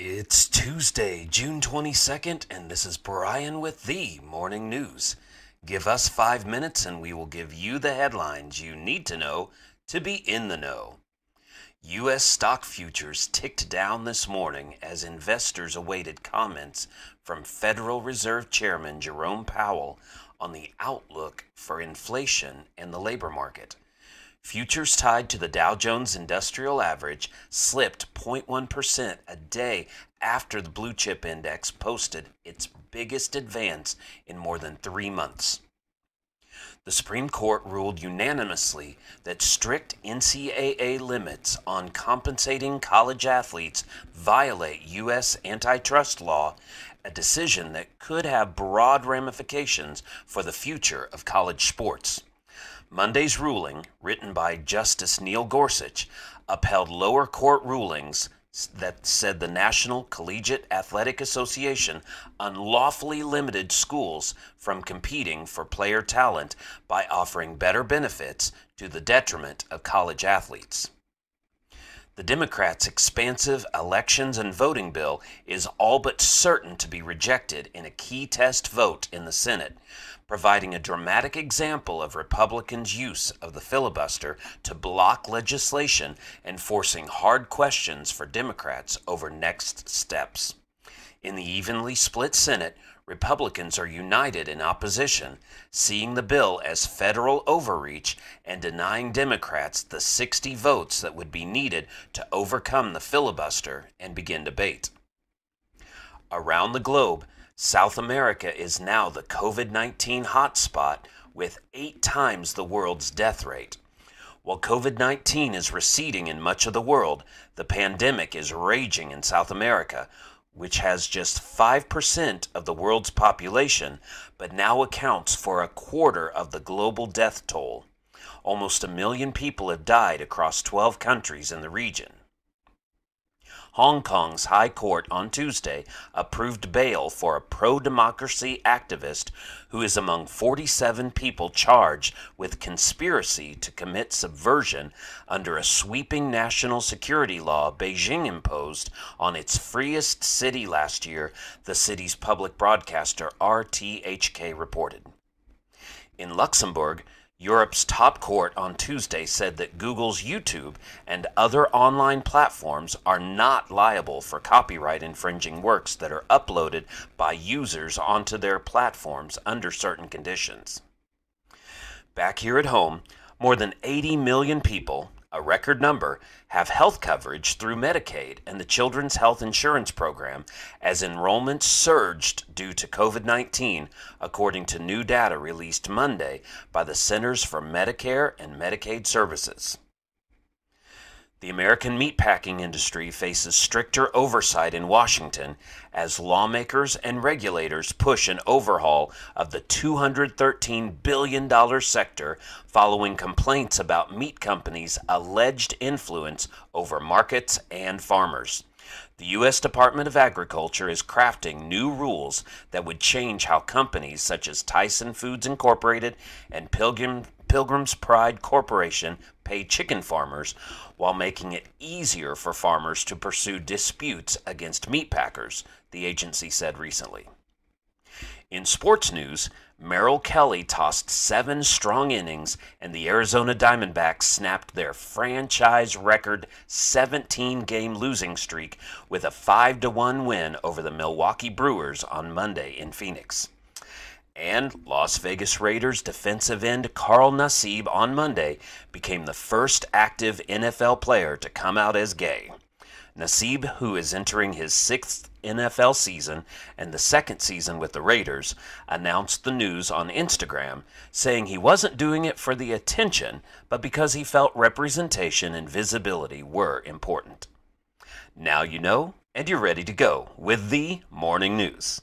It's Tuesday, June 22nd, and this is Brian with the Morning News. Give us five minutes and we will give you the headlines you need to know to be in the know. U.S. stock futures ticked down this morning as investors awaited comments from Federal Reserve Chairman Jerome Powell on the outlook for inflation and the labor market. Futures tied to the Dow Jones Industrial Average slipped 0.1% a day after the blue chip index posted its biggest advance in more than three months. The Supreme Court ruled unanimously that strict NCAA limits on compensating college athletes violate U.S. antitrust law, a decision that could have broad ramifications for the future of college sports. Monday's ruling, written by Justice Neil Gorsuch, upheld lower court rulings that said the National Collegiate Athletic Association unlawfully limited schools from competing for player talent by offering better benefits to the detriment of college athletes. The Democrats' expansive elections and voting bill is all but certain to be rejected in a key test vote in the Senate, providing a dramatic example of Republicans' use of the filibuster to block legislation and forcing hard questions for Democrats over next steps. In the evenly split Senate, Republicans are united in opposition, seeing the bill as federal overreach and denying Democrats the 60 votes that would be needed to overcome the filibuster and begin debate. Around the globe, South America is now the COVID 19 hotspot with eight times the world's death rate. While COVID 19 is receding in much of the world, the pandemic is raging in South America, which has just 5% of the world's population, but now accounts for a quarter of the global death toll. Almost a million people have died across 12 countries in the region. Hong Kong's High Court on Tuesday approved bail for a pro democracy activist who is among 47 people charged with conspiracy to commit subversion under a sweeping national security law Beijing imposed on its freest city last year, the city's public broadcaster RTHK reported. In Luxembourg, Europe's top court on Tuesday said that Google's YouTube and other online platforms are not liable for copyright infringing works that are uploaded by users onto their platforms under certain conditions. Back here at home, more than 80 million people, a record number, have health coverage through Medicaid and the Children's Health Insurance Program as enrollment surged due to COVID 19, according to new data released Monday by the Centers for Medicare and Medicaid Services. The American meatpacking industry faces stricter oversight in Washington as lawmakers and regulators push an overhaul of the $213 billion sector following complaints about meat companies' alleged influence over markets and farmers. The U.S. Department of Agriculture is crafting new rules that would change how companies such as Tyson Foods Incorporated and Pilgrim Pilgrim's Pride Corporation pay chicken farmers while making it easier for farmers to pursue disputes against meat packers, the agency said recently. In sports news, Merrill Kelly tossed seven strong innings, and the Arizona Diamondbacks snapped their franchise record 17 game losing streak with a 5 1 win over the Milwaukee Brewers on Monday in Phoenix. And Las Vegas Raiders defensive end Carl Nassib on Monday became the first active NFL player to come out as gay. Nassib, who is entering his sixth NFL season and the second season with the Raiders, announced the news on Instagram, saying he wasn't doing it for the attention, but because he felt representation and visibility were important. Now you know, and you're ready to go with the morning news.